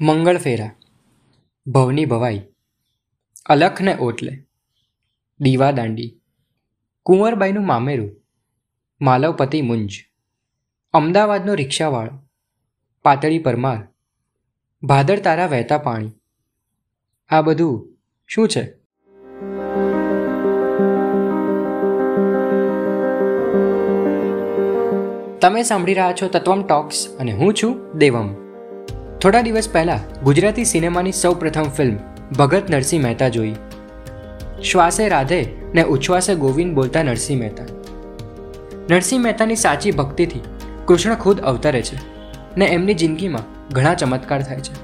મંગળફેરા ભવની ભવાઈ, અલખને ઓટલે, દીવા દાંડી, કુંવરબાઈનું મામેરું, માલવપતિ મુંજ, અમદાવાદનો રિક્ષાવાળો, પાતળી પરમાર, ભાદર તારા વહેતા પાણી. આ બધું શું છે? તમે સાંભળી રહ્યા છો તત્વમ ટોક્સ અને હું છું દેવમ. થોડા દિવસ પહેલાં ગુજરાતી સિનેમાની સૌ પ્રથમ ફિલ્મ ભગત નરસિંહ મહેતા જોઈ. શ્વાસે રાધે ને ઉચ્છ્વાસે ગોવિંદ બોલતા નરસિંહ મહેતા. નરસિંહ મહેતાની સાચી ભક્તિથી કૃષ્ણ ખુદ અવતરે છે ને એમની જિંદગીમાં ઘણા ચમત્કાર થાય છે.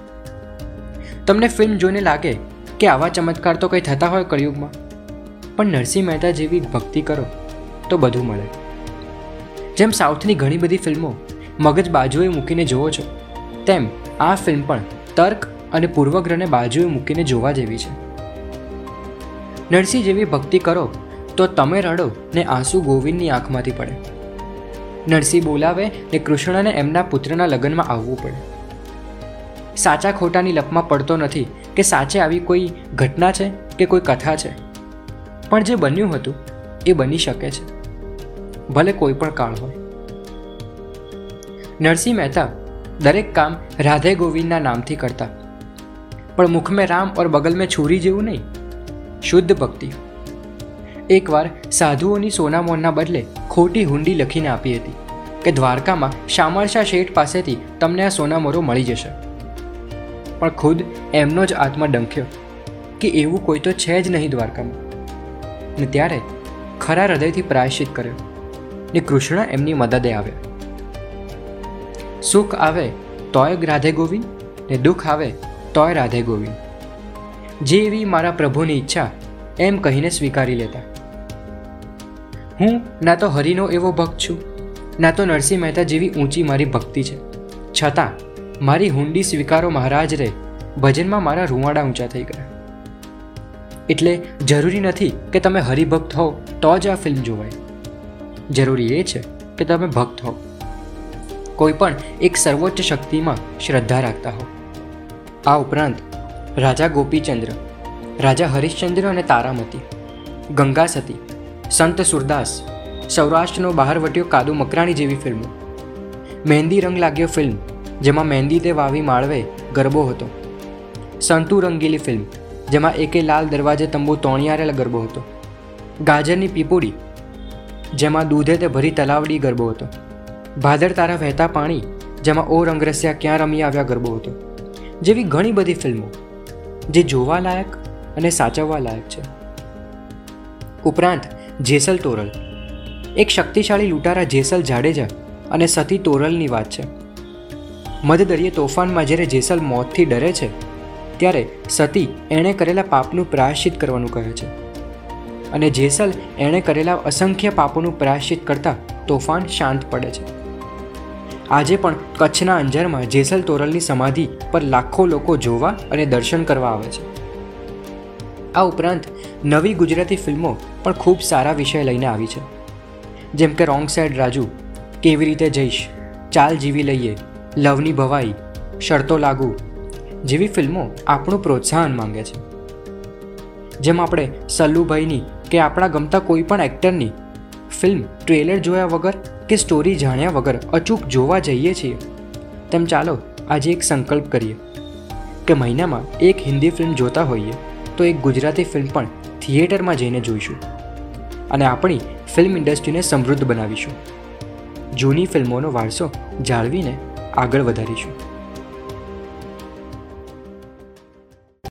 તમને ફિલ્મ જોઈને લાગે કે આવા ચમત્કાર તો કંઈ થતા હોય કળિયુગમાં, પણ નરસિંહ મહેતા જેવી ભક્તિ કરો તો બધું મળે. જેમ સાઉથની ઘણી બધી ફિલ્મો મગજ બાજુએ મૂકીને જોવો છો તેમ આ ફિલ્મ પણ તર્ક અને પૂર્વગ્રહને બાજુએ મૂકીને જોવા જેવી છે. નરસિંહ જેવી ભક્તિ કરો તો તમે રડો ને આંસુ ગોવિંદની આંખમાંથી પડે. નરસિંહ બોલાવે ને કૃષ્ણને એમના પુત્રના લગ્નમાં આવવું પડે. સાચા ખોટાની લપમાં પડતો નથી કે સાચે આવી કોઈ ઘટના છે કે કોઈ કથા છે. પણ જે બન્યું હતું એ બની શકે છે. ભલે કોઈ પણ કાળ હોય. નરસિંહ મહેતા દરેક કામ રાધે ગોવિંદના નામથી કરતા. પણ મુખ મેં રામ ઓર બગલ મેં છુરી જેવું નહીં. શુદ્ધ ભક્તિ. એકવાર સાધુઓની સોનામોનના બદલે ખોટી હુંડી લખીને આપી હતી કે દ્વારકામાં શામળશા શેઠ પાસેથી તમને આ સોનામોરો મળી જશે. પણ ખુદ એમનો જ આત્મા ડંખ્યો કે એવું કોઈ તો છે જ નહીં દ્વારકામાં. ને ત્યારે ખરા હૃદયથી પ્રાયશ્ચિત કર્યો ને કૃષ્ણ એમની મદદે આવ્યા. સુખ આવે તોય રાધે ગોવિંદ ને દુઃખ આવે તોય રાધે ગોવિંદ. જે એવી મારા પ્રભુની ઈચ્છા એમ કહીને સ્વીકારી લેતા. હું ના તો હરિનો એવો ભક્ત છું, ના તો નરસિંહ મહેતા જેવી ઊંચી મારી ભક્તિ છે. છતાં મારી હુંડી સ્વીકારો મહારાજ રે, ભજનમાં મારા રૂવાડા ઊંચા થઈ ગયા. એટલે જરૂરી નથી કે તમે હરિભક્ત હો તો જ આ ફિલ્મ જોવાય. જરૂરી એ છે કે તમે ભક્ત હો. કોઈ પણ એક સર્વોચ્ચ શક્તિમાં શ્રદ્ધા રાખતા હો. આ ઉપરાંત, રાજા ગોપીચંદ્ર, રાજા હરિશ્ચંદ્ર અને તારામતી, ગંગા સતી, સંત સુરદાસ, સૌરાષ્ટ્રનો બહારવટીયો કાદુ મકરાણી જેવી ફિલ્મો. મહેંદી રંગ લાગ્યો ફિલ્મ, જેમાં મહેંદી તે વાવી માળવે ગરબો હતો. સંતુ રંગીલી ફિલ્મ, જેમાં એકે લાલ દરવાજે તંબુ તોણિયારેલ ગરબો હતો. ગાજરની પીપુડી, જેમાં દૂધે તે ભરી તલાવડી ગરબો હતો. ભાદર તારા વહેતા પાણી, જેમાં ઓ રંગરસિયા ક્યાં રમી આવ્યા ગરબો હતો. જેવી ઘણી બધી ફિલ્મો, જે જોવા લાયક અને સાચવવા લાયક છે. ઉપરાંત, જેસલ તોરલ. એક શક્તિશાળી લૂંટારા જેસલ જાડેજા અને સતી તોરલની વાત છે. મધદરિયે તોફાનમાં જ્યારે જેસલ મોતથી ડરે છે, ત્યારે સતી એણે કરેલા પાપનું પ્રાયશ્ચિત કરવાનું કહે છે. અને જેસલ એણે કરેલા અસંખ્ય પાપોનું પ્રાયશ્ચિત કરતાં તોફાન શાંત પડે છે. આજે પણ કચ્છના અંજારમાં જેસલ તોરલની સમાધિ પર લાખો લોકો જોવા અને દર્શન કરવા આવે છે. આ ઉપરાંત નવી ગુજરાતી ફિલ્મો પણ ખૂબ સારા વિષય લઈને આવી છે. જેમ કે રોંગ સાઈડ રાજુ, કેવી રીતે જઈશ, ચાલ જીવી લઈએ, લવની ભવાઈ, શરતો લાગુ જેવી ફિલ્મો આપણું પ્રોત્સાહન માંગે છે. જેમ આપણે સલ્લુભાઈની કે આપણા ગમતા કોઈ પણ એક્ટરની ફિલ્મ, ટ્રેલર જોયા વગર કે સ્ટોરી જાણ્યા વગર અચૂક જોવા જઈએ છીએ? તેમ ચાલો, આજે એક સંકલ્પ કરીએ કે મહિનામાં એક હિન્દી ફિલ્મ જોતા હોઈએ, તો એક ગુજરાતી ફિલ્મ પણ થિયેટરમાં જઈને જોઈશું અને આપણી ફિલ્મ ઇન્ડસ્ટ્રીને સમૃદ્ધ બનાવીશું. જૂની ફિલ્મોનો વારસો જાળવીને આગળ વધારીશું.